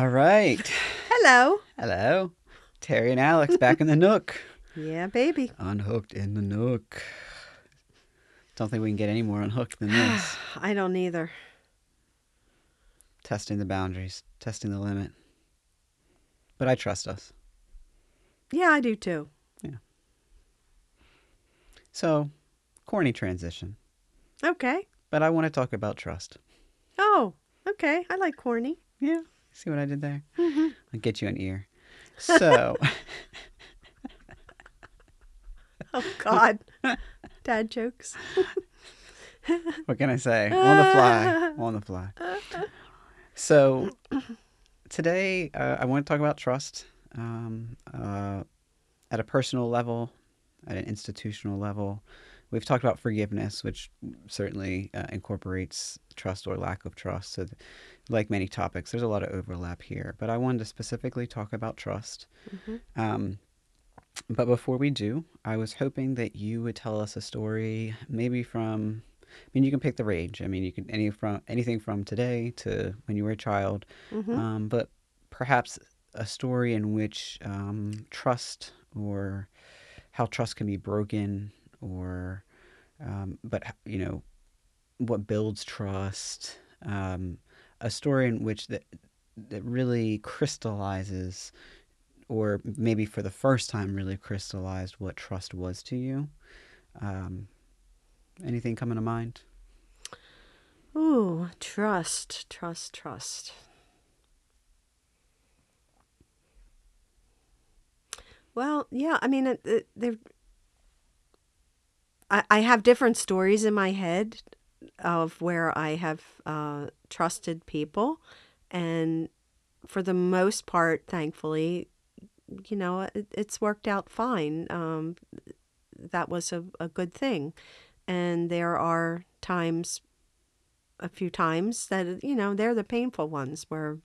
All right. Hello. Hello. Terry and Alex back in the nook. Yeah, baby. Unhooked in the nook. Don't think we can get any more unhooked than this. I don't either. testing the boundaries, testing the limit. But I trust us. Yeah, I do too. Yeah. So, corny transition. Okay. But I want to talk about trust. Oh, okay. I like corny. Yeah. See what I did there? Mm-hmm. I'll get you an ear. So, Oh God. Dad jokes. what can I say? On the fly. On the fly. So, today uh, I want to talk about trust um, uh, at a personal level, at an institutional level. We've talked about forgiveness, which certainly uh, incorporates trust or lack of trust. So, like many topics, there's a lot of overlap here. But I wanted to specifically talk about trust. Um, but before we do, I was hoping that you would tell us a story, maybe from. I mean, you can pick the range. I mean, you can any from anything from today to when you were a child, Mm-hmm. um, but perhaps a story in which um, trust or how trust can be broken, or um, but you know what builds trust. Um, a story in which that that really crystallizes, or maybe for the first time really crystallized what trust was to you. Um, anything coming to mind? Ooh, trust, trust, trust. Well, yeah. I mean, it, it, there. I, I have different stories in my head of where I have uh, trusted people, and for the most part, thankfully, you know, it, it's worked out fine. Um, that was a, a good thing, and there are times a few times that you know they're the painful ones where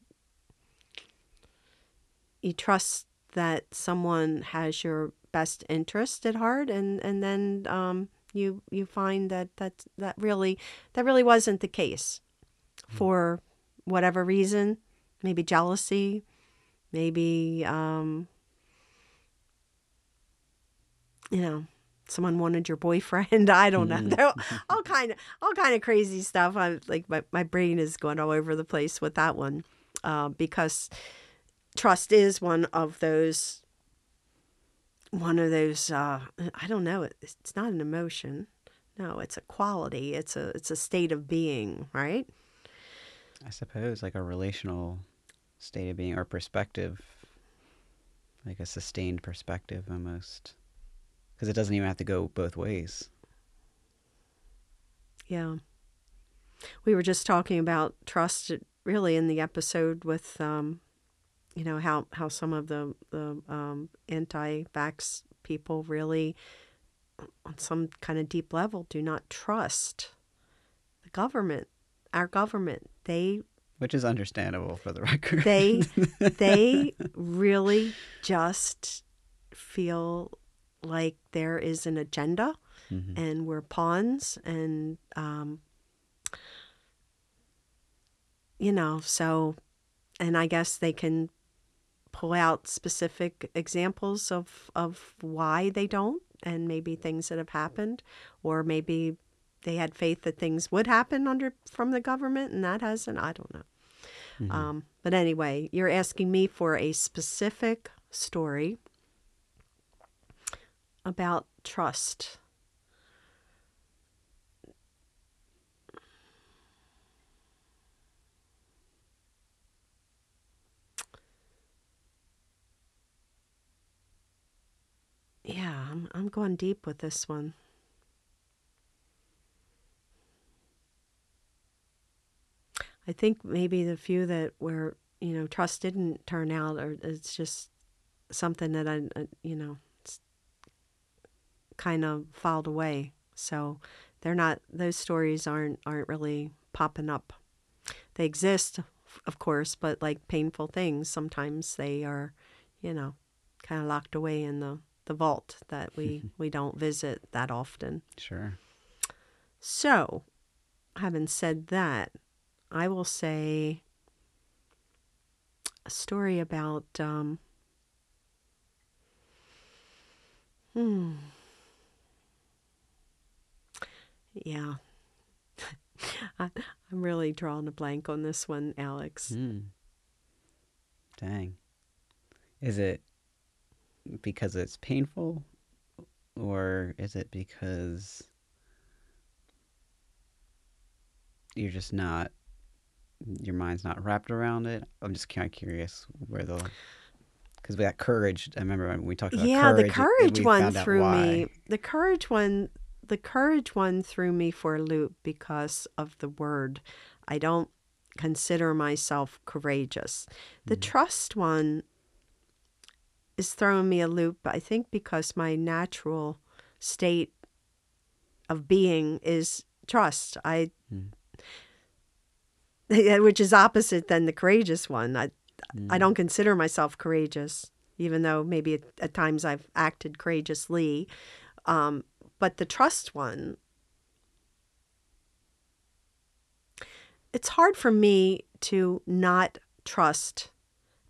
you trust that someone has your best interest at heart and and then um, you you find that that that really that really wasn't the case for whatever reason. Maybe jealousy maybe um, you know someone wanted your boyfriend. I don't know. There- all kind of all kind of crazy stuff. I like my, my brain is going all over the place with that one uh, because trust is one of those one of those uh, i don't know it- it's not an emotion no it's a quality it's a it's a state of being right I suppose like a relational state of being or perspective, like a sustained perspective almost. Because it doesn't even have to go both ways. Yeah. We were just talking about trust really in the episode with um you know how how some of the the um anti-vax people really on some kind of deep level do not trust the government our government they Which is understandable for the record. they they really just feel like there is an agenda Mhm. and we're pawns and um you know so and i guess they can pull out specific examples of of why they don't and maybe things that have happened or maybe they had faith that things would happen under from the government and that hasn't i don't know. Um, but anyway you're asking me for a specific story about trust Yeah, I'm going deep with this one. I think maybe the few that where you know trust didn't turn out, or it's just something that I, uh, you know, kind of filed away. So they're not; those stories aren't aren't really popping up. They exist, of course, but like painful things, sometimes they are, you know, kind of locked away in the the vault that we we don't visit that often. Sure. So, having said that, I will say a story about um, hmm yeah I, i'm really drawing a blank on this one alex Hmm. Dang. Is it because it's painful or is it because you're just not your mind's not wrapped around it? I'm just kind of curious where the because that courage. I remember when we talked about yeah courage. the courage one threw me the courage one the courage one threw me for a loop because of the word i don't consider myself courageous the mm. trust one is throwing me a loop i think because my natural state of being is trust i which is opposite than the courageous one i I don't consider myself courageous, even though maybe at, at times I've acted courageously. Um, but the trust one, it's hard for me to not trust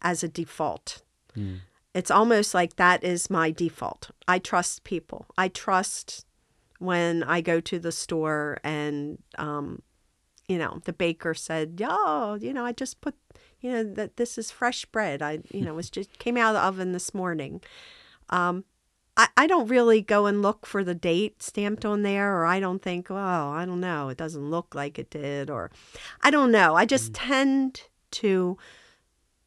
as a default. Mm. It's almost like that is my default. I trust people. I trust when I go to the store and, um, you know, the baker said, "Yo, you know, I just put, you know, that this is fresh bread. I, you know, it's just came out of the oven this morning." Um, I, I don't really go and look for the date stamped on there, or I don't think, oh, I don't know, it doesn't look like it did, or I don't know. I just tend to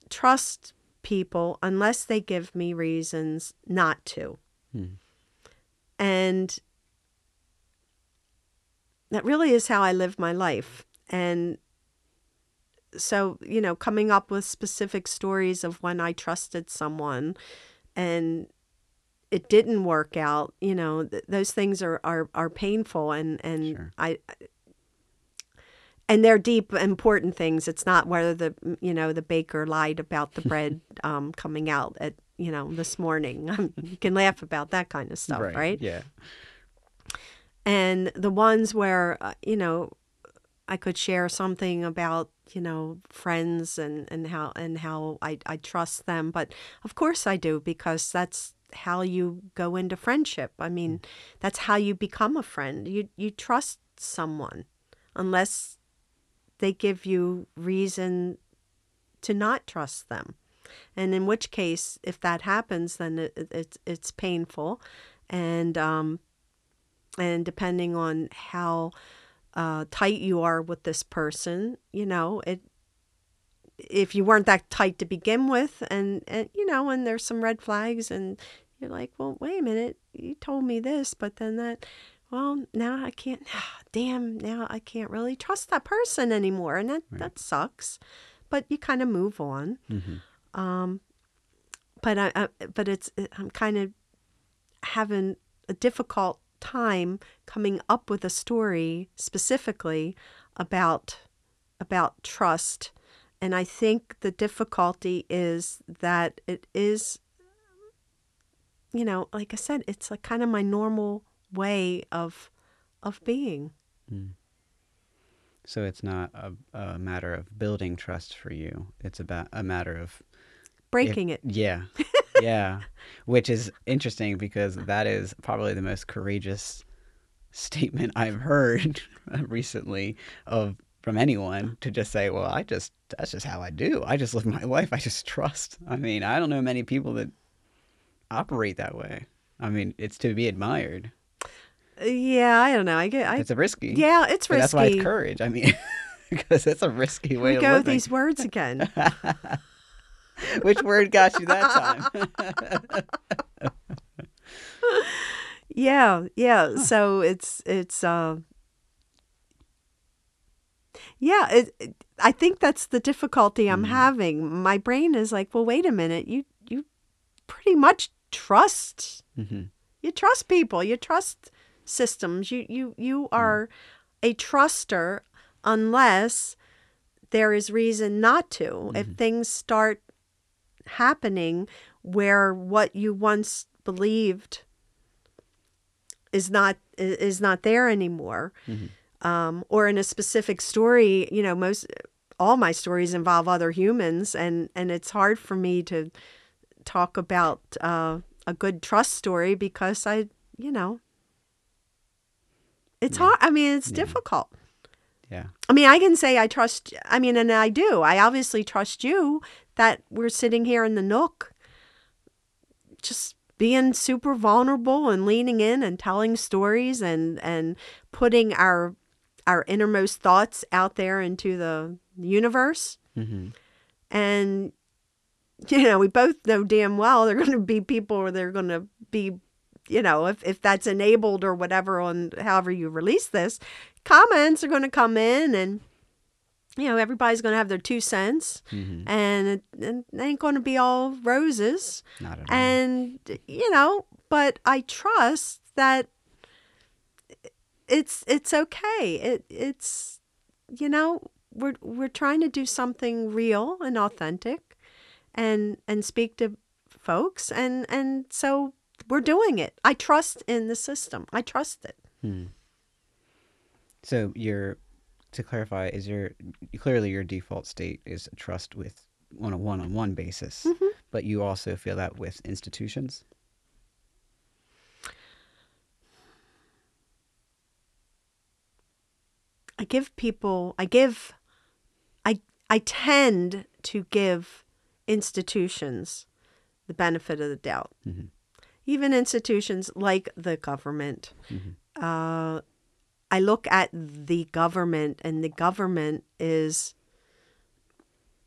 trust people unless they give me reasons not to. Hmm. And that really is how I live my life. And so, you know, coming up with specific stories of when I trusted someone and it didn't work out, you know, th- those things are, are, are painful and, and Sure. I, and they're deep, important things. It's not whether the, you know, the baker lied about the bread um, coming out at, you know, this morning. you can laugh about that kind of stuff, right? Yeah. and the ones where uh, you know i could share something about you know friends and and how and how i i trust them but of course i do because that's how you go into friendship i mean that's how you become a friend you you trust someone unless they give you reason to not trust them. And in which case if that happens then it, it, it's it's painful. And um and depending on how uh, tight you are with this person, you know, it if you weren't that tight to begin with, and and you know, and there's some red flags, and you're like, well, wait a minute, you told me this, but then that, well, now I can't. Damn, now I can't really trust that person anymore, and that that sucks. But you kind of move on. hmm Um, but I, I but it's I'm kind of having a difficult time coming up with a story specifically about about trust and I think the difficulty is that it is you know like I said it's like kind of my normal way of of being mm. So it's not a, a matter of building trust for you. It's about a matter of if- breaking it Yeah. yeah. Which is interesting because that is probably the most courageous statement I've heard recently of from anyone to just say, "Well, I just that's just how I do. I just live my life. I just trust." I mean, I don't know many people that operate that way. I mean, it's to be admired. Yeah I don't know I get I It's a risky. yeah it's But risky that's why it's courage. I mean, because it's a risky way we go living. these words again Which word got you that time? Yeah, yeah. So it's it's uh yeah, it, it- I think that's the difficulty I'm having. My brain is like, well, wait a minute. You you pretty much trust. hmm You trust people. You trust systems. You you you are a truster unless there is reason not to. If things start happening where what you once believed is not is not there anymore um, or in a specific story you know most all my stories involve other humans, and and it's hard for me to talk about uh, a good trust story because I, you know, it's hard. I mean, it's difficult. Yeah. I mean, I can say I trust. I mean, and I do. I obviously trust you that we're sitting here in the nook, just being super vulnerable and leaning in and telling stories and and putting our our innermost thoughts out there into the universe. Mm-hmm. And you know, we both know damn well they're going to be people or they're going to be you know, if, if that's enabled or whatever on however you release this, comments are going to come in and, you know, everybody's going to have their two cents Mm-hmm. and it, it ain't going to be all roses. Not at all. And, you know, but I trust that it's, it's okay. It, it's, you know, we're, we're trying to do something real and authentic and, and speak to folks. And, and so we're doing it. I trust in the system. I trust it. Hmm. So your to clarify is your clearly your default state is trust with on a one-on-one basis, Mhm. but you also feel that with institutions. I give people, I give, I, I tend to give institutions the benefit of the doubt. Mhm. Even institutions like the government. Mhm. Uh, I look at the government, and the government is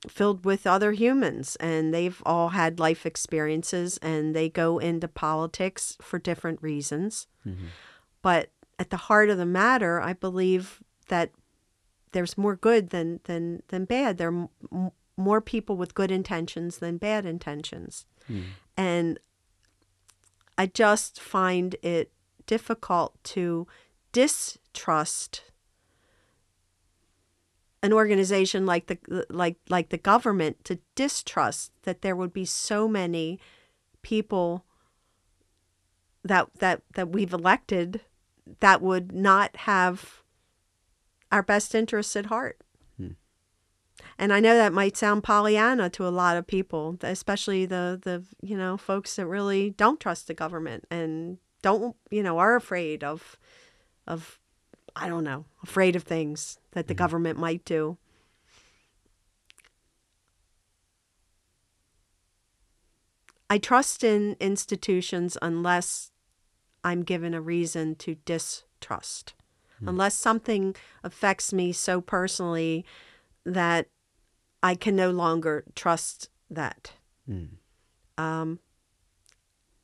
filled with other humans, and they've all had life experiences, and they go into politics for different reasons. Mhm. But at the heart of the matter, I believe that there's more good than than than bad. There are m- more people with good intentions than bad intentions, Hmm. and I just find it difficult to distrust an organization like the like like the government to distrust that there would be so many people that that that we've elected that would not have our best interests at heart. And I know that might sound Pollyanna to a lot of people, especially the the you know folks that really don't trust the government and don't you know are afraid of of I don't know afraid of things that the mm-hmm. government might do. I trust in institutions unless I'm given a reason to distrust. Hmm. Unless something affects me so personally that I can no longer trust that. Hmm. Um,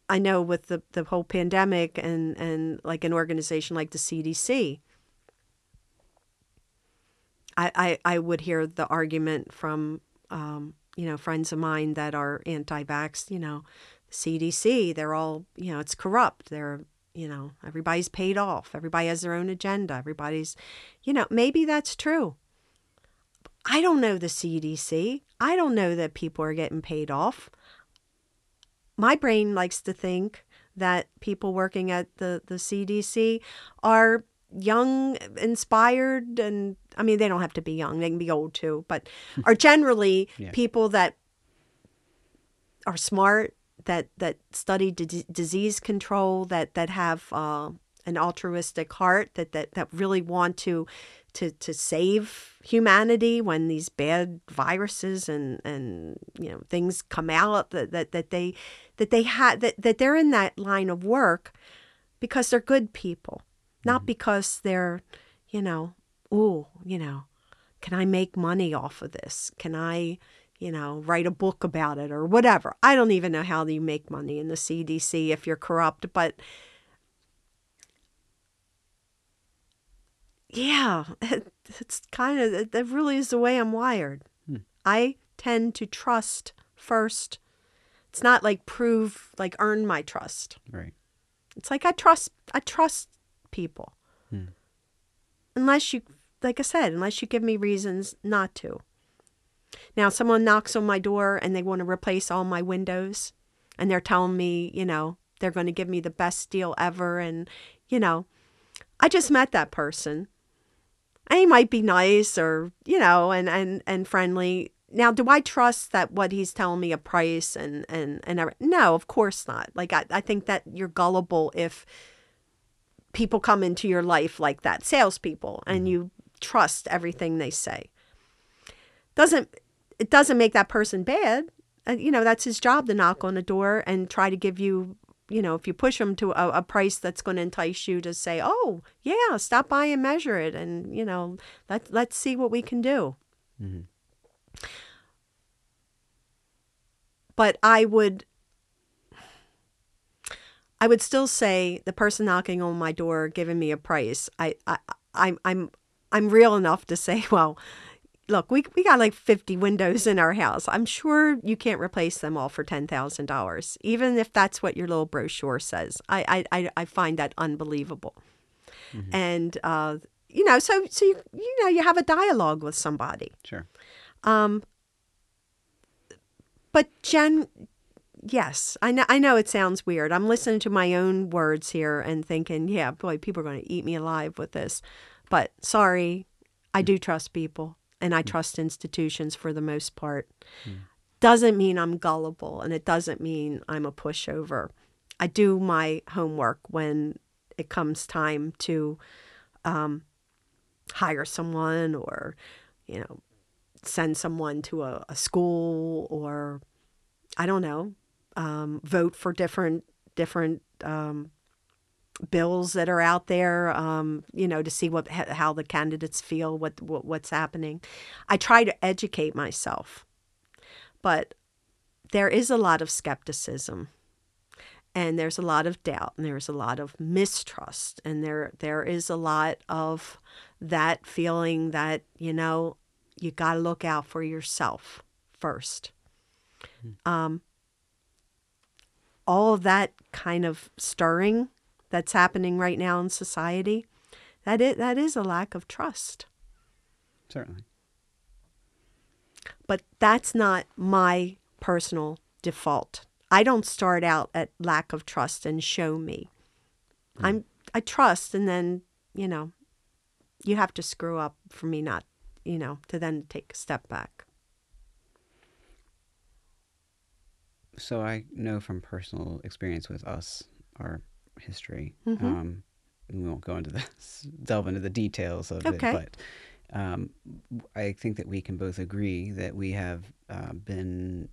I know with the, the whole pandemic and, and like an organization like the CDC, I, I, I would hear the argument from, um, you know, friends of mine that are anti-vax, you know, CDC, they're all, you know, it's corrupt. They're, you know, everybody's paid off. Everybody has their own agenda. Everybody's, you know, maybe that's true. I don't know the CDC. I don't know that people are getting paid off. My brain likes to think that people working at the, the CDC are young, inspired, and I mean, they don't have to be young, they can be old too, but are generally Yeah. people that are smart, that, that study d- disease control, that, that have uh, an altruistic heart, that, that, that really want to to to save humanity when these bad viruses and and you know things come out that that, that they that they had that, that they're in that line of work because they're good people not mm-hmm. because they're you know oh you know can i make money off of this? Can i you know write a book about it or whatever? I don't even know how you make money in the cdc if you're corrupt but yeah, it's kind of that really is the way I'm wired. Hmm. I tend to trust first. It's not like prove, like earn my trust. Right. It's like I trust, I trust people. Hmm. Unless you, like I said, unless you give me reasons not to. Now, someone knocks on my door and they want to replace all my windows, and they're telling me, you know, they're going to give me the best deal ever, and you know, I just met that person. And he might be nice or, you know, and, and, and friendly. Now, do I trust that what he's telling me a price and, and, and every, no, of course not. Like, I, I think that you're gullible if people come into your life like that, salespeople, and you trust everything they say. Doesn't, it doesn't make that person bad. Uh, you know, that's his job to knock on the door and try to give you you know, if you push them to a, a price that's going to entice you to say, "Oh, yeah, stop by and measure it," and you know, let let's see what we can do. Mhm. But I would, I would still say the person knocking on my door, giving me a price. I, I, I'm, I'm, I'm real enough to say, well, look, we, we got like 50 windows in our house. I'm sure you can't replace them all for $10,000, even if that's what your little brochure says. I, I, I, I find that unbelievable. And, uh, you know, so, so you, you know, you have a dialogue with somebody. Sure. Um, but Jen, yes, I know. I know it sounds weird. I'm listening to my own words here and thinking, yeah, boy, people are going to eat me alive with this. But sorry, I do trust people and I trust institutions for the most part. Doesn't mean I'm gullible and it doesn't mean I'm a pushover. I do my homework when it comes time to um, hire someone or, you know, send someone to a, a school or I don't know, um, vote for different different um, bills that are out there. Um, you know, to see what how the candidates feel, what, what what's happening. I try to educate myself, but there is a lot of skepticism. And there's a lot of doubt, and there's a lot of mistrust, and there there is a lot of that feeling that you know you got to look out for yourself first. Um, all of that kind of stirring that's happening right now in society, that is, that is a lack of trust. Certainly. But that's not my personal default. I don't start out at lack of trust and show me. Hmm. I'm I trust and then, you know, you have to screw up for me not, you know, to then take a step back. So I know from personal experience with us, our history. Mhm. Um, we won't go into the delve into the details of Okay. it, but um, I think that we can both agree that we have uh, been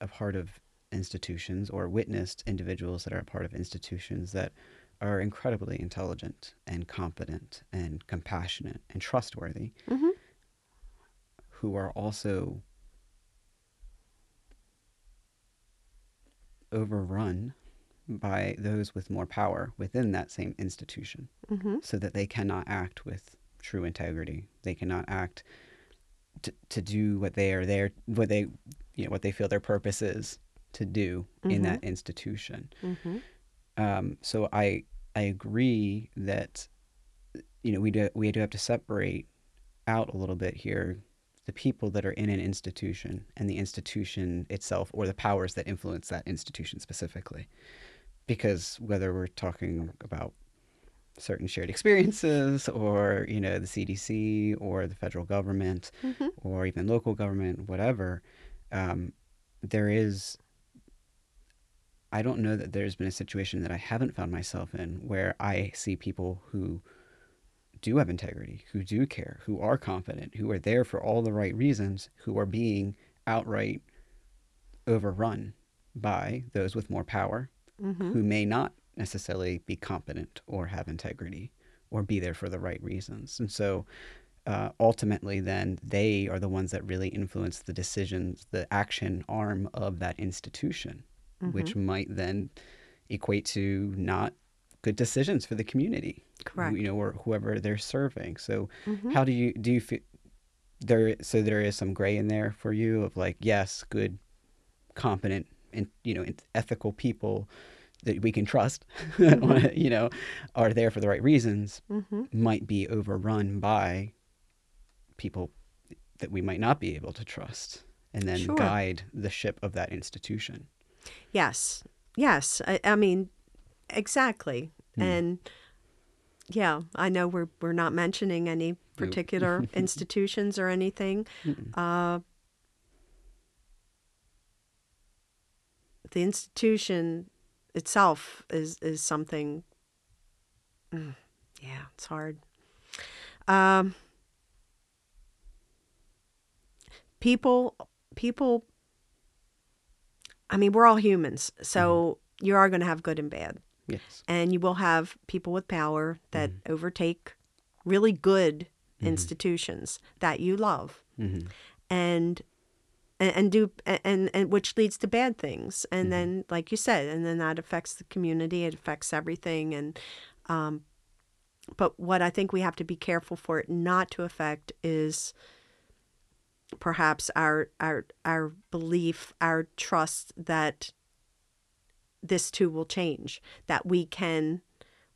a part of institutions or witnessed individuals that are a part of institutions that are incredibly intelligent and competent and compassionate and trustworthy, Mhm. who are also overrun by those with more power within that same institution Mhm. so that they cannot act with true integrity they cannot act to, to do what they are there what they you know what they feel their purpose is to do in that institution Mhm. um, so I I agree that you know we do we do have to separate out a little bit here the people that are in an institution and the institution itself or the powers that influence that institution specifically because whether we're talking about certain shared experiences or you know the CDC or the federal government Mhm. or even local government whatever um, there is I don't know that there's been a situation that I haven't found myself in where I see people who do have integrity, who do care, who are confident, who are there for all the right reasons, who are being outright overrun by those with more power Mhm. who may not necessarily be competent or have integrity or be there for the right reasons. And so uh, ultimately, then they are the ones that really influence the decisions, the action arm of that institution, which might then equate to not good decisions for the community, Correct. you know, or whoever they're serving. So, Mhm. how do you do you feel there? So there is some gray in there for you of like, yes, good, competent, and you know, ethical people that we can trust, you know, are there for the right reasons, Mhm. might be overrun by people that we might not be able to trust, and then Sure. guide the ship of that institution. Yes. Yes. I, I mean, exactly. And yeah, I know we're we're not mentioning any particular institutions or anything. Uh, the institution itself is is something. mm, yeah, it's hard. Um, people, people. I mean, we're all humans, so you are going to have good and bad Yes. and you will have people with power that overtake really good institutions that you love hmm and and, and do and, and which leads to bad things. And then like you said and then that affects the community it affects everything. And um but what i think we have to be careful for it not to affect is perhaps our our our belief our trust that this too will change that we can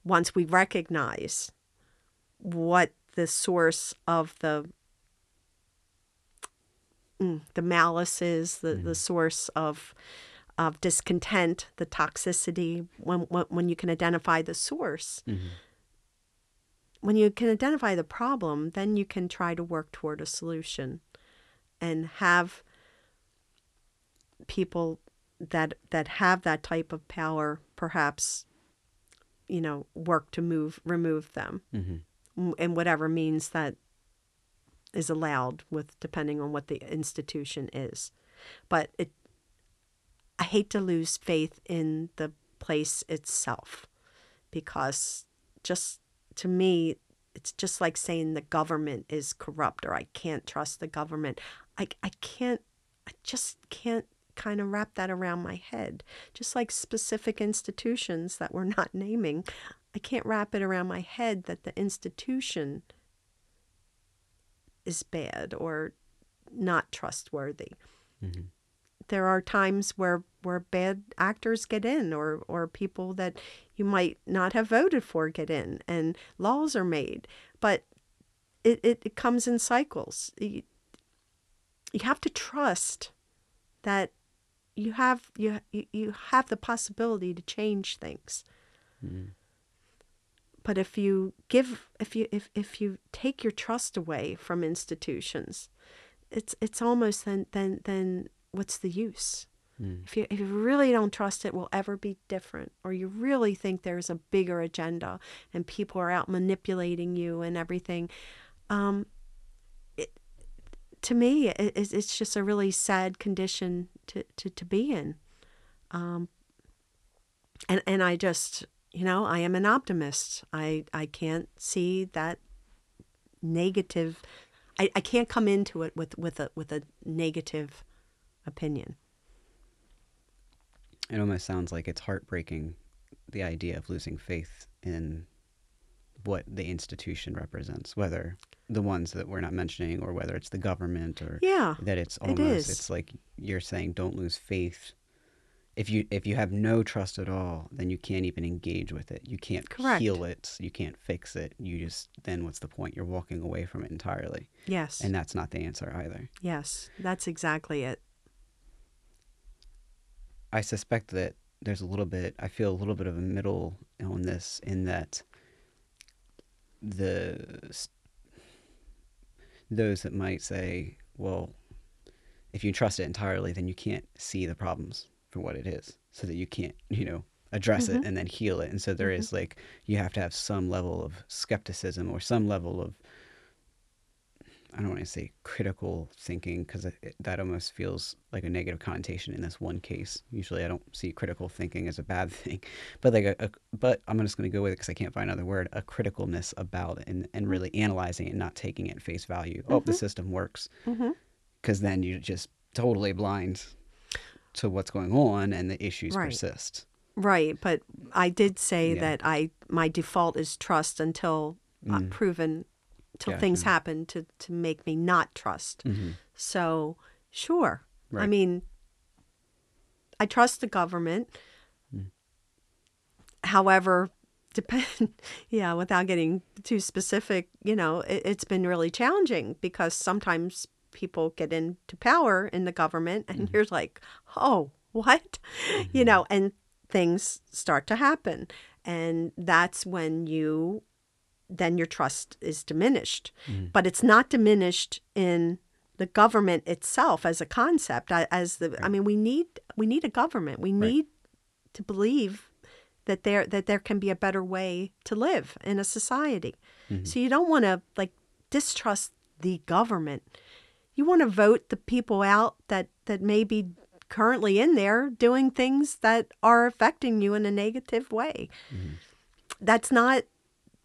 once we recognize what the source of the mm, the malice is the, the source of of discontent the toxicity when, when when you can identify the source. Hmm when you can identify the problem then you can try to work toward a solution and have people that that have that type of power perhaps you know work to move remove them hmm m- in whatever means that is allowed with depending on what the institution is. But it i hate to lose faith in the place itself because just to me it's just like saying the government is corrupt or i can't trust the government. I, I can't i just can't kind of wrap that around my head. Just like specific institutions that we're not naming i can't wrap it around my head that the institution is bad or not trustworthy. Hmm there are times where where bad actors get in or or people that you might not have voted for get in and laws are made but it, it, it comes in cycles. You, you have to trust that you have you, you have the possibility to change things. Hmm but if you give if you if, if you take your trust away from institutions it's it's almost then then then what's the use Mm. if you if you really don't trust it will ever be different or you really think there's a bigger agenda and people are out manipulating you and everything um it, to me it, it's it's just a really sad condition to to, to be in um and and I just you know I am an optimist I I can't see that negative I, I can't come into it with with a with a negative opinion It almost sounds like it's heartbreaking the idea of losing faith in what the institution represents, whether the ones that we're not mentioning or whether it's the government or yeah that it's almost is. it's like you're saying don't lose faith. If you if you have no trust at all, then you can't even engage with it. You can't Correct. heal it. You can't fix it. You just then what's the point? You're walking away from it entirely. yes And that's not the answer either. yes that's exactly it I suspect that there's a little bit, I feel a little bit of a middle on this in that the those that might say, well, if you trust it entirely, then you can't see the problems for what it is, so that you can't, you know, address it mm-hmm. and then heal it. And so there is mm-hmm. like, you have to have some level of skepticism or some level of, I don't want to say critical thinking because that almost feels like a negative connotation in this one case. Usually, I don't see critical thinking as a bad thing, but like a, a but I'm just going to go with it because I can't find another word. A criticalness about it and and mm-hmm. really analyzing it, and not taking it at face value. Oh, the system works, mm-hmm. because then you're just totally blind to what's going on, and the issues Right. persist. right but i did say Yeah. that i my default is trust until uh, Mm. proven till things happen to to make me not trust Mm-hmm. so sure i mean i trust the government Mm. however depend yeah without getting too specific you know it, it's been really challenging because sometimes people get into power in the government and Mm-hmm. you're like oh what you mm-hmm. know and things start to happen and that's when you then your trust is diminished. Mm. But it's not diminished in the government itself as a concept. As the, I mean, we need we need a government. We need to believe that there that there can be a better way to live in a society. Mm-hmm. So you don't want to like distrust the government. You want to vote the people out that that may be currently in there doing things that are affecting you in a negative way. Mm-hmm. That's not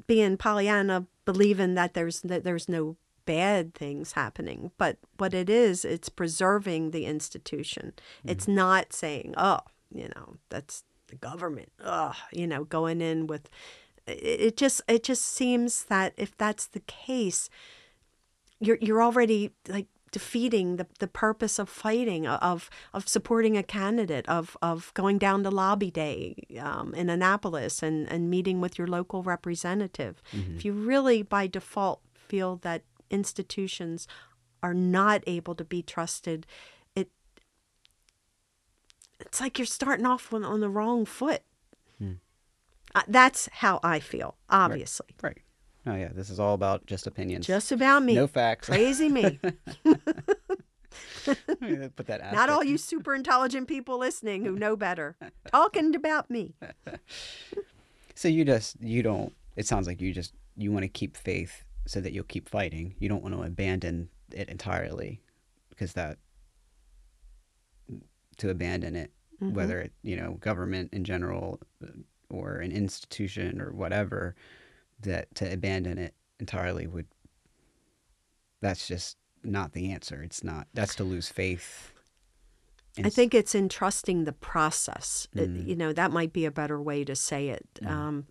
being Pollyanna, believing that there's that there's no bad things happening, but what it is, it's preserving the institution. Mm-hmm. It's not saying, oh, you know, that's the government. Oh, you know, going in with it, it just it just seems that if that's the case, you're you're already like defeating the, the purpose of fighting of of supporting a candidate of of going down to lobby day um, in Annapolis and and meeting with your local representative. If you really by default feel that institutions are not able to be trusted it it's like you're starting off on, on the wrong foot. Uh, that's how I feel obviously. Right. Oh yeah, this is all about just opinions. just about me no facts. crazy me Put that. Not all you super intelligent people listening who know better. Talking about me. So you just you don't. It sounds like you just you want to keep faith so that you'll keep fighting. You don't want to abandon it entirely because that to abandon it, Mm-hmm. whether it you know government in general uh, or an institution or whatever, that to abandon it entirely would. That's just not the answer. It's not. That's to lose faith. I think it's in trusting the process. It- you know, that might be a better way to say it. Um,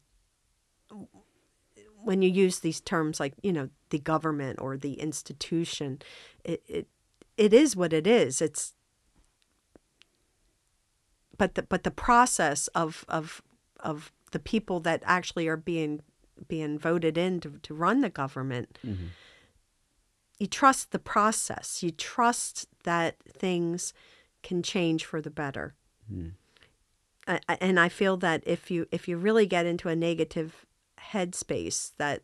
when you use these terms like, you know, the government or the institution, it, it it is what it is. It's but the but the process of of of the people that actually are being being voted in to, to run the government mm-hmm. you trust the process. You trust that things can change for the better. Hmm. I, I- and i feel that if you if you really get into a negative headspace that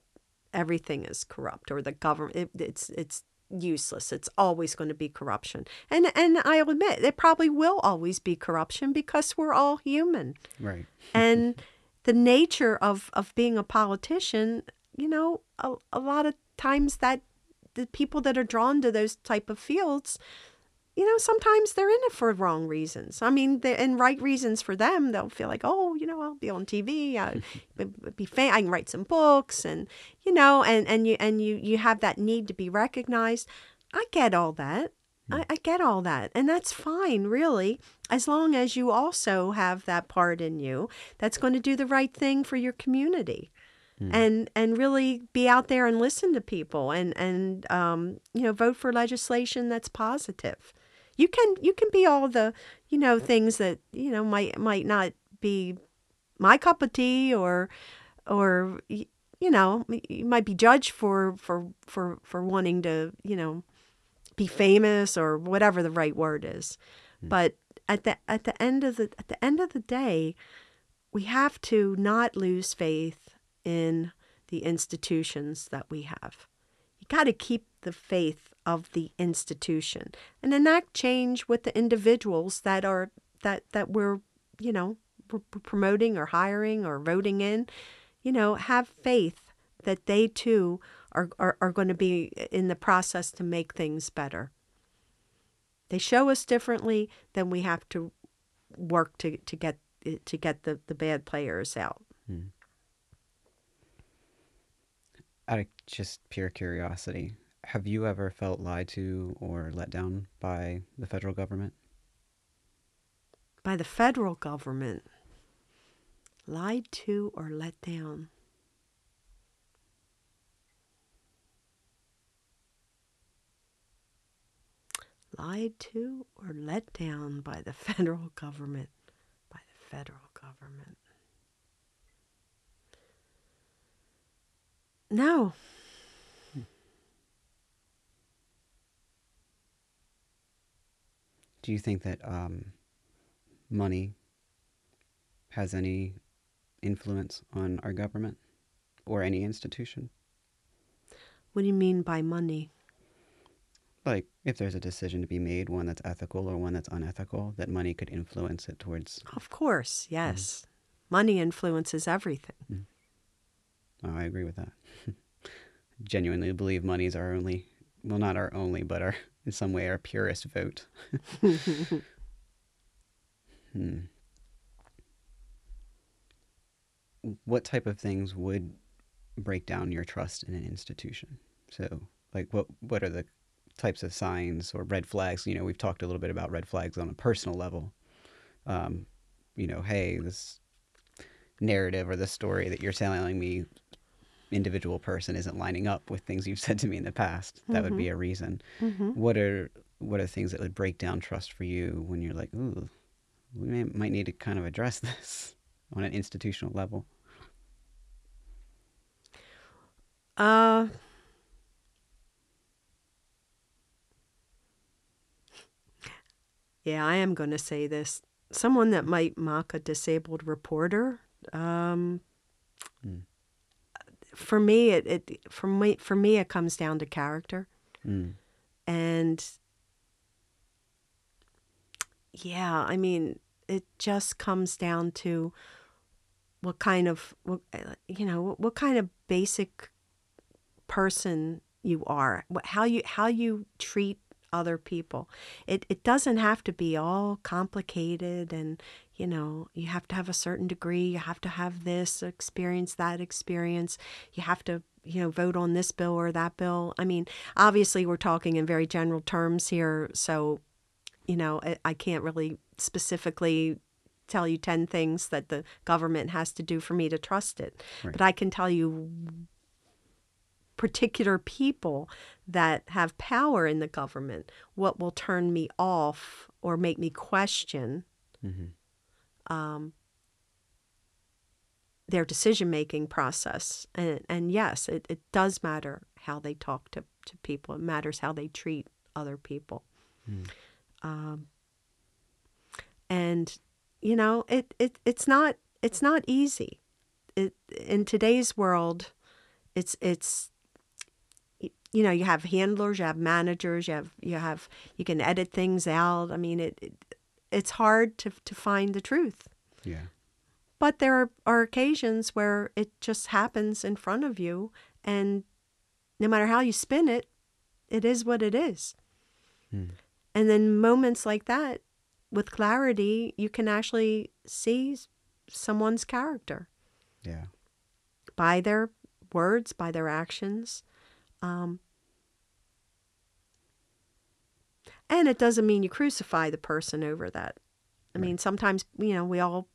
everything is corrupt or the government it, it's it's useless. It's always going to be corruption. And and i'll admit it probably will always be corruption because we're all human. Right. and the nature of of being a politician you know a, a lot of times that the people that are drawn to those type of fields you know sometimes they're in it for wrong reasons. I mean and right reasons for them they'll feel like oh you know i'll be on tv I, be fam- i can write some books and you know and and you and you you have that need to be recognized. I get all that I, I get all that and that's fine really as long as you also have that part in you that's going to do the right thing for your community and and really be out there and listen to people and and um, you know vote for legislation that's positive. You can you can be all the you know things that you know might might not be my cup of tea or or you know you might be judged for for for for wanting to you know be famous or whatever the right word is. Hmm. But at the at the end of the at the end of the day we have to not lose faith in the institutions that we have. You got to keep the faith of the institution and enact change with the individuals that are that that we're you know we're promoting or hiring or voting in. You know have faith that they too are, are, are going to be in the process to make things better. They show us differently then we have to work to, to get to get the, the bad players out. Hmm. Out of just pure curiosity, have you ever felt lied to or let down by the federal government? by the federal government? Lied to or let down lied to or let down by the federal government by the federal government no Do you think that um, money has any influence on our government or any institution. What do you mean by money? Like, if there's a decision to be made, one that's ethical or one that's unethical, that money could influence it towards. Of course, yes. Money influences everything. Oh, I agree with that. Genuinely believe money is our only, well, not our only, but our, in some way, our purest vote. hmm. What type of things would break down your trust in an institution? So, like, what what are the types of signs or red flags? You know, we've talked a little bit about red flags on a personal level. Um, you know, hey, this narrative or the story that you're telling me individual person isn't lining up with things you've said to me in the past that would be a reason Mm-hmm. what are what are things that would break down trust for you when you're like ooh we may, might need to kind of address this on an institutional level Uh, yeah, I am going to say this. Someone that might mock a disabled reporter. Um, Mm. For me, it, it for me for me it comes down to character, mm. and yeah, I mean it just comes down to what kind of what, you know what, what kind of basic person you are what, how you how you treat other people. It it doesn't have to be all complicated and you know you have to have a certain degree you have to have this experience that experience you have to you know vote on this bill or that bill. I mean obviously we're talking in very general terms here so you know I, I can't really specifically tell you 10 things that the government has to do for me to trust it. Right. but i can tell you particular people that have power in the government what will turn me off or make me question Mhm. um, their decision making process and, and yes it, it does matter how they talk to, to people it matters how they treat other people Mm. um, and you know it, it it's not it's not easy it, in today's world it's it's you know you have handlers you have managers you have you have you can edit things out. I mean it, it it's hard to to find the truth. Yeah. But there are, are occasions where it just happens in front of you and no matter how you spin it it is what it is. Mm. and then moments like that with clarity you can actually see someone's character. Yeah. By their words by their actions um, and it doesn't mean you crucify the person over that. I mean sometimes you know we all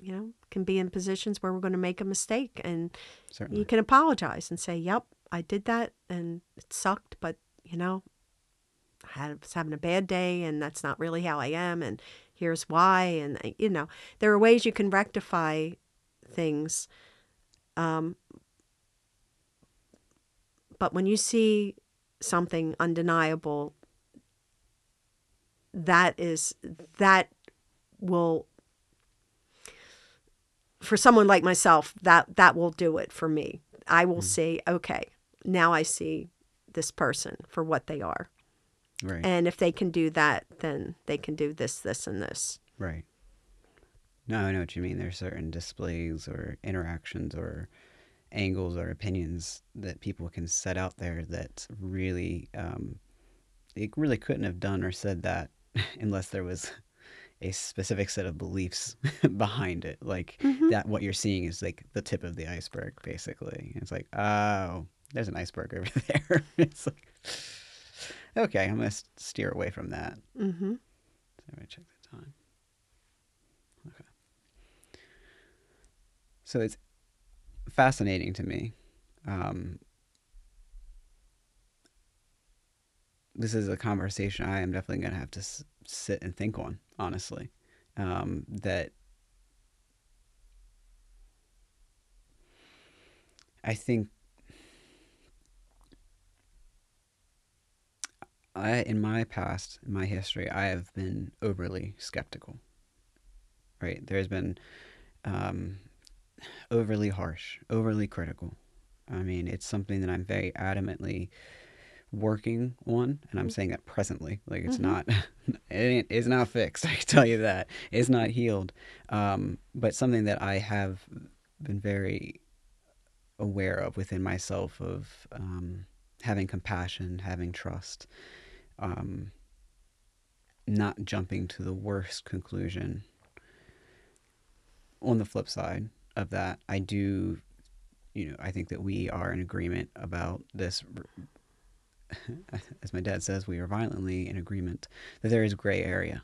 you know can be in positions where we're going to make a mistake and certainly. you can apologize and say yep i did that and it sucked but you know i was having a bad day and that's not really how i am and here's why. And uh, you know there are ways you can rectify things um, but when you see something undeniable that is that will for someone like myself that that will do it for me. I will see okay now i see this person for what they are. Right. And if they can do that then they can do this this and this. Right. No, I know what you mean. There's certain displays or interactions or angles or opinions that people can set out there that really, um, they really couldn't have done or said that unless there was a specific set of beliefs behind it. Like that, what you're seeing is like the tip of the iceberg, basically. It's like, oh, there's an iceberg over there. it's like, okay, I'm gonna steer away from that. mm-hmm. So let me check the time. Okay. So it's fascinating to me. Um, this is a conversation I am definitely going to have to s- sit and think on, honestly. Um, that I think I, in my past, in my history, I have been overly skeptical. Right? There's been um, overly harsh, overly critical. I mean, it's something that I'm very adamantly working on, and I'm saying that presently. Like it's Mhm. not, it is not fixed. I can tell you that it's not healed, um, but something that I have been very aware of within myself of um, having compassion, having trust, um, not jumping to the worst conclusion. On the flip side of that, I do, you know, I think that we are in agreement about this. As my dad says, we are violently in agreement that there is gray area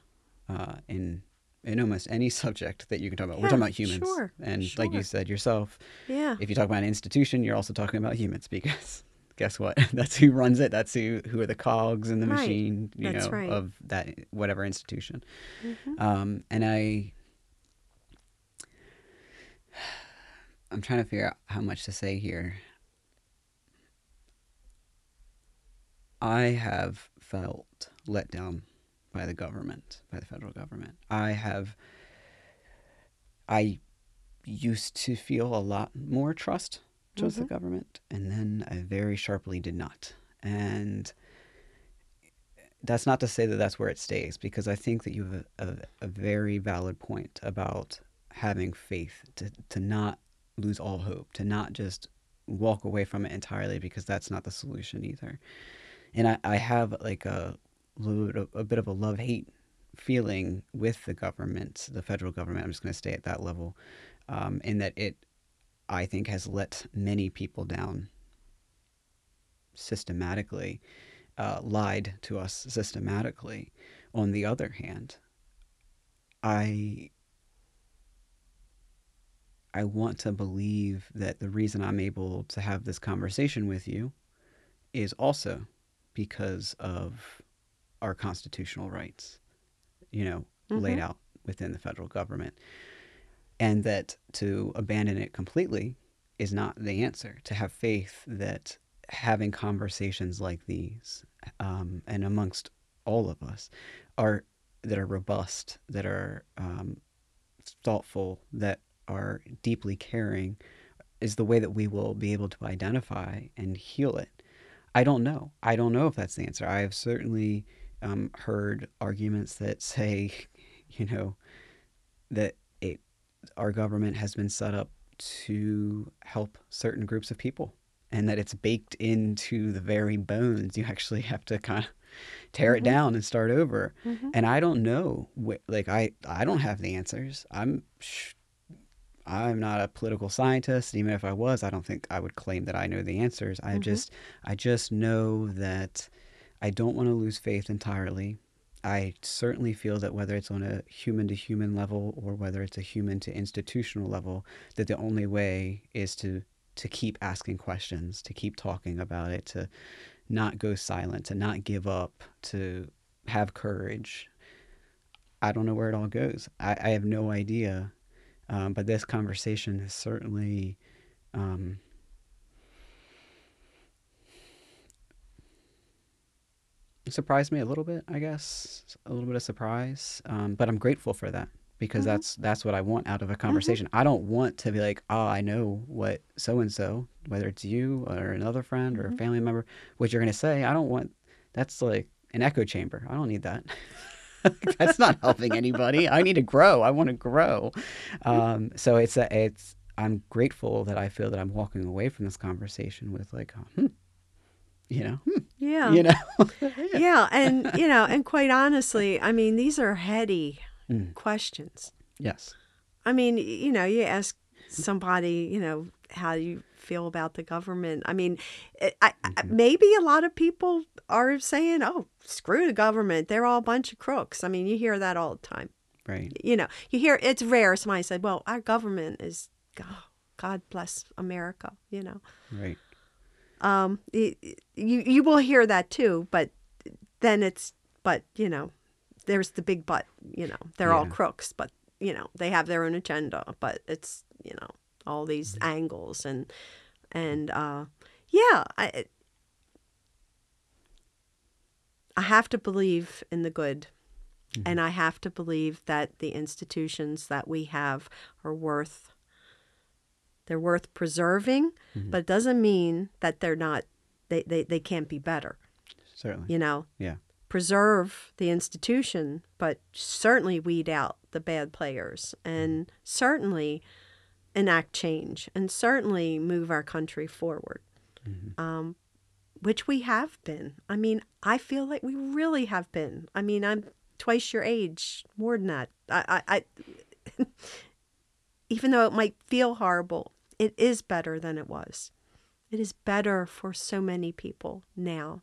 uh, in in almost any subject that you can talk about. We're talking about humans, sure, and like you said yourself, Yeah. if you talk about an institution, you're also talking about humans because guess what? That's who runs it. That's who who are the cogs in the Right. machine, you That's know, right. of that whatever institution. Mhm. Um, and I, I'm trying to figure out how much to say here. I have felt let down by the government, by the federal government. I have. I used to feel a lot more trust towards the mm-hmm. government, and then I very sharply did not. And that's not to say that that's where it stays, because I think that you have a, a, a very valid point about having faith, to, to not lose all hope, to not just walk away from it entirely, because that's not the solution either. And I, I have like a little bit of, a bit of a love hate feeling with the government, the federal government. I'm just going to stay at that level, um, in that it, I think, has let many people down systematically, uh, lied to us systematically. On the other hand, I I want to believe that the reason I'm able to have this conversation with you is also because of our constitutional rights, you know, laid Mhm. out within the federal government. And that to abandon it completely is not the answer. To have faith that having conversations like these, um, and amongst all of us, are that are robust, that are um, thoughtful, that are deeply caring, is the way that we will be able to identify and heal it. I don't know. I don't know if that's the answer. I have certainly um, heard arguments that say, you know, that it our government has been set up to help certain groups of people and that it's baked into the very bones. You actually have to kind of tear it Mhm. down and start over. Mhm. And I don't know, like I I don't have the answers. I'm I'm not a political scientist. Even if I was, I don't think I would claim that I know the answers. I Mhm. just I just know that I don't want to lose faith entirely. I certainly feel that whether it's on a human to human level or whether it's a human to institutional level, that the only way is to to keep asking questions, to keep talking about it, to not go silent, to not give up, to have courage. I don't know where it all goes. I, I have no idea. Um, but this conversation has certainly um, surprised me a little bit, I guess. A little bit of surprise. Um, but I'm grateful for that because Mhm. that's that's what I want out of a conversation. I don't want to be like, oh, I know what so and so, whether it's you or another friend or a Mhm. family member, what you're gonna say. I don't want that's like an echo chamber. I don't need that. that's not helping anybody. I need to grow. I want to grow. Um, so it's a, it's I'm grateful that I feel that I'm walking away from this conversation with like, oh, hmm, you know, hmm, Yeah. you know, yeah. And, you know, and quite honestly, I mean, these are heady Mm. questions. yes, I mean, you know, you ask somebody, you know, how you feel about the government. I mean, it, I, Mhm. maybe a lot of people are saying, oh, screw the government. They're all a bunch of crooks. I mean, you hear that all the time. right, You know, you hear it's rare somebody said, well, our government is, oh, God bless America, you know. right, Um, you you will hear that too, but then it's but you know, there's the big but. You know, they're all crooks, but you know they have their own agenda. But it's you know all these Mm-hmm. angles and and uh, yeah, I I have to believe in the good. Mhm. And I have to believe that the institutions that we have are worth they're worth preserving, but it doesn't mean that they're not they, they, they can't be better. Certainly. You know, Yeah. preserve the institution, but certainly weed out the bad players and certainly enact change and certainly move our country forward, um, which we have been. I mean, I feel like we really have been. I mean, I'm twice your age, more than that. I, I, I even though it might feel horrible, it is better than it was. It is better for so many people now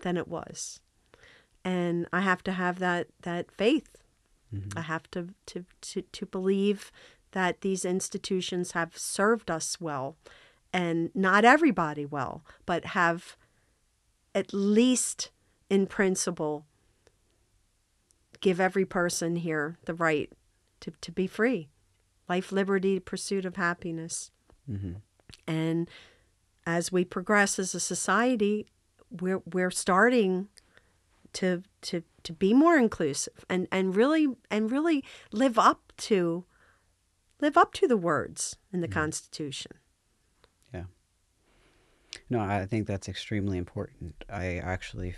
than it was and I have to have that that faith. I have to, to to to believe that these institutions have served us well, and not everybody well, but have at least in principle give every person here the right to, to be free, life, liberty, pursuit of happiness, mm-hmm. and as we progress as a society, we're we're starting to to to be more inclusive and and really and really live up to live up to the words in the constitution Yeah. No, I think that's extremely important. I actually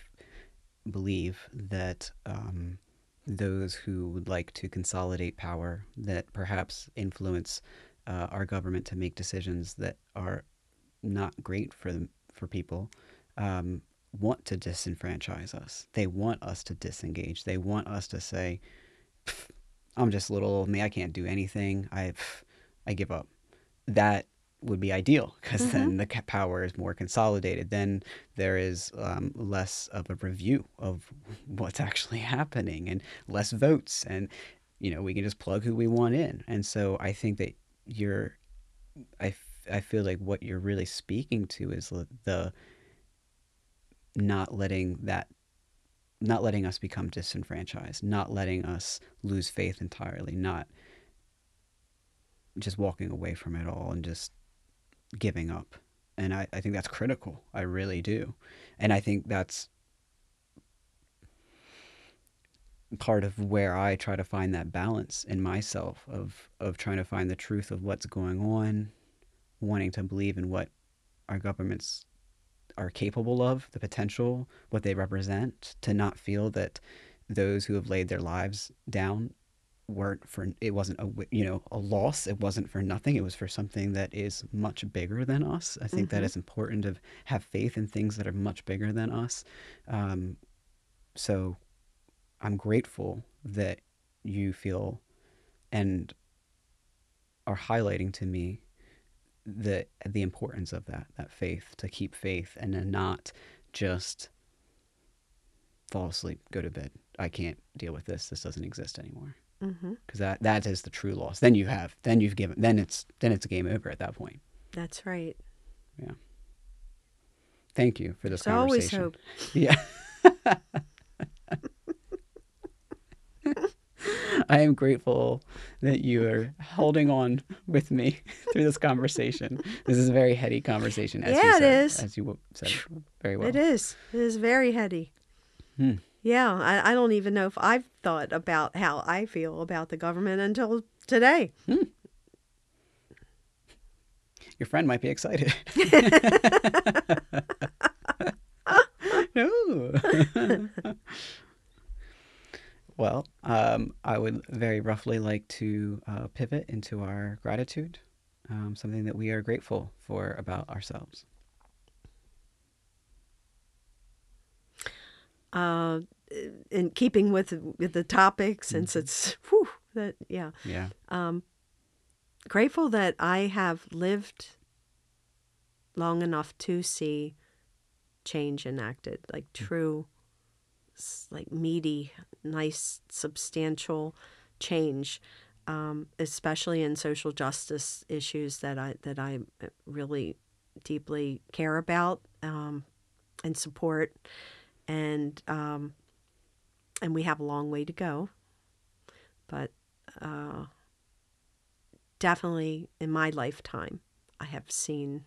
believe that um, those who would like to consolidate power, that perhaps influence uh, our government to make decisions that are not great for them, for people, um, want to disenfranchise us. They want us to disengage. They want us to say, "Pff, "I'm just little old me. I can't do anything. I, I give up." That would be ideal because then the power is more consolidated. Then there is um, less of a review of what's actually happening and less votes, and you know we can just plug who we want in. And so I think that you're, I, I feel like what you're really speaking to is the not letting that not letting us become disenfranchised, not letting us lose faith entirely, not just walking away from it all and just giving up. And I, I think that's critical. I really do. And I think that's part of where I try to find that balance in myself of, of trying to find the truth of what's going on, wanting to believe in what our governments are capable of, the potential, what they represent, to not feel that those who have laid their lives down weren't for it wasn't a you know a loss. It wasn't for nothing. It was for something that is much bigger than us. I think that it's important to have faith in things that are much bigger than us. Um, so i'm grateful that you feel and are highlighting to me the the importance of that that faith to keep faith and to not just fall asleep go to bed. I can't deal with this. This doesn't exist anymore. Mm-hmm. because that that is the true loss. Then you have then you've given then it's then it's game over at that point. That's right. Yeah. thank you for this there's always conversation. hope. Yeah I am grateful that you are holding on with me through this conversation. This is a very heady conversation, as you Yeah, it said, is. as you said very well. it is it is very heady Hmm. yeah I, I don't even know if i've thought about how i feel about the government until today Your friend might be excited. no. Well, um, I would very roughly like to uh, pivot into our gratitude, um, something that we are grateful for about ourselves. uh, in keeping with with the topic since it's whew, that yeah Yeah. grateful that I have lived long enough to see change enacted, like true, s- like meaty, nice, substantial change, um, especially in social justice issues that I that I really deeply care about um, and support, and um, and we have a long way to go, but. Uh, definitely in my lifetime, I have seen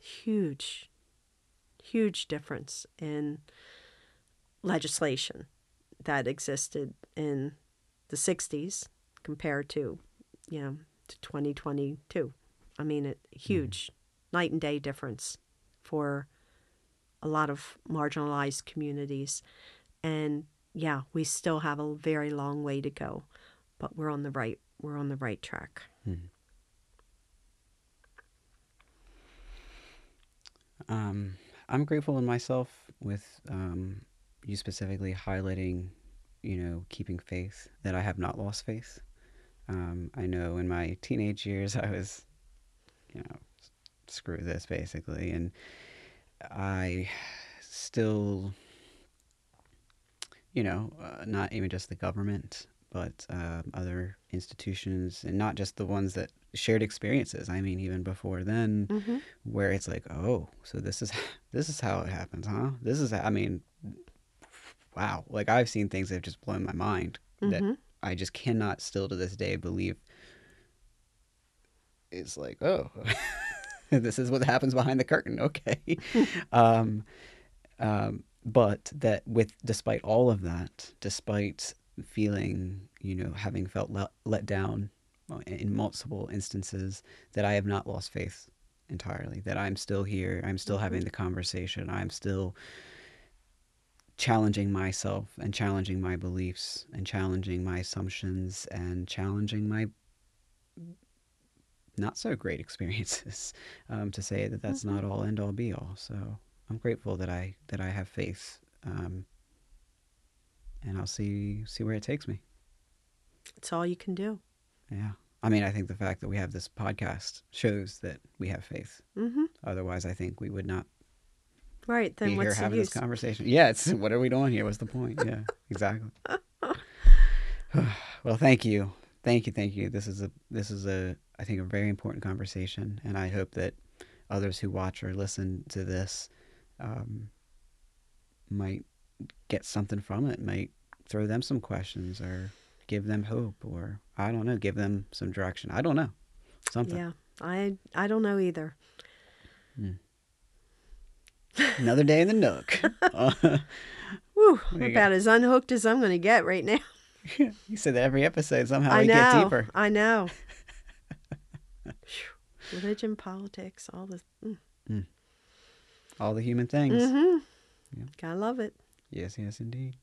huge, huge difference in legislation that existed in the 60s compared to, you know, to 2022. I mean, it huge, night and day difference for a lot of marginalized communities. And yeah, we still have a very long way to go, but we're on the right we're on the right track. Um, I'm grateful in myself with um, you specifically highlighting, you know, keeping faith, that I have not lost faith. Um, I know in my teenage years I was, you know, screw this basically. And I still, you know, uh, not even just the government, but um, other institutions, and not just the ones that shared experiences. I mean, even before then, Mm-hmm. where it's like, oh, so this is this is how it happens, huh? This is, I mean, wow. Like I've seen things that have just blown my mind that Mhm. I just cannot still to this day believe. It's like, oh, this is what happens behind the curtain. Okay. um, um, but that with despite all of that, despite feeling, you know, having felt let, let down uh, in multiple instances, that I have not lost faith entirely. That I'm still here. I'm still having the conversation. I'm still challenging myself and challenging my beliefs and challenging my assumptions and challenging my not so great experiences um, to say that that's not all end all be all. So I'm grateful that I that I have faith, um, and I'll see see where it takes me. It's all you can do. Yeah, I mean, I think the fact that we have this podcast shows that we have faith. Mm-hmm. Otherwise, I think we would not Right. Then here what's the having use? this conversation. Yeah, it's what are we doing here? What's the point? Yeah, exactly. well, thank you, thank you, thank you. This is a this is a I think a very important conversation, and I hope that others who watch or listen to this um, might get something from it. Might throw them some questions or give them hope, or I don't know, give them some direction. I don't know, something. Yeah. I I don't know either. Another day in the nook. Uh, Whew, There go. about as unhooked as I'm going to get right now. you said that every episode somehow I we know. get deeper. I know. Religion, politics, all the Mm. All the human things. hmm Yeah. Gotta love it. Yes, yes, indeed.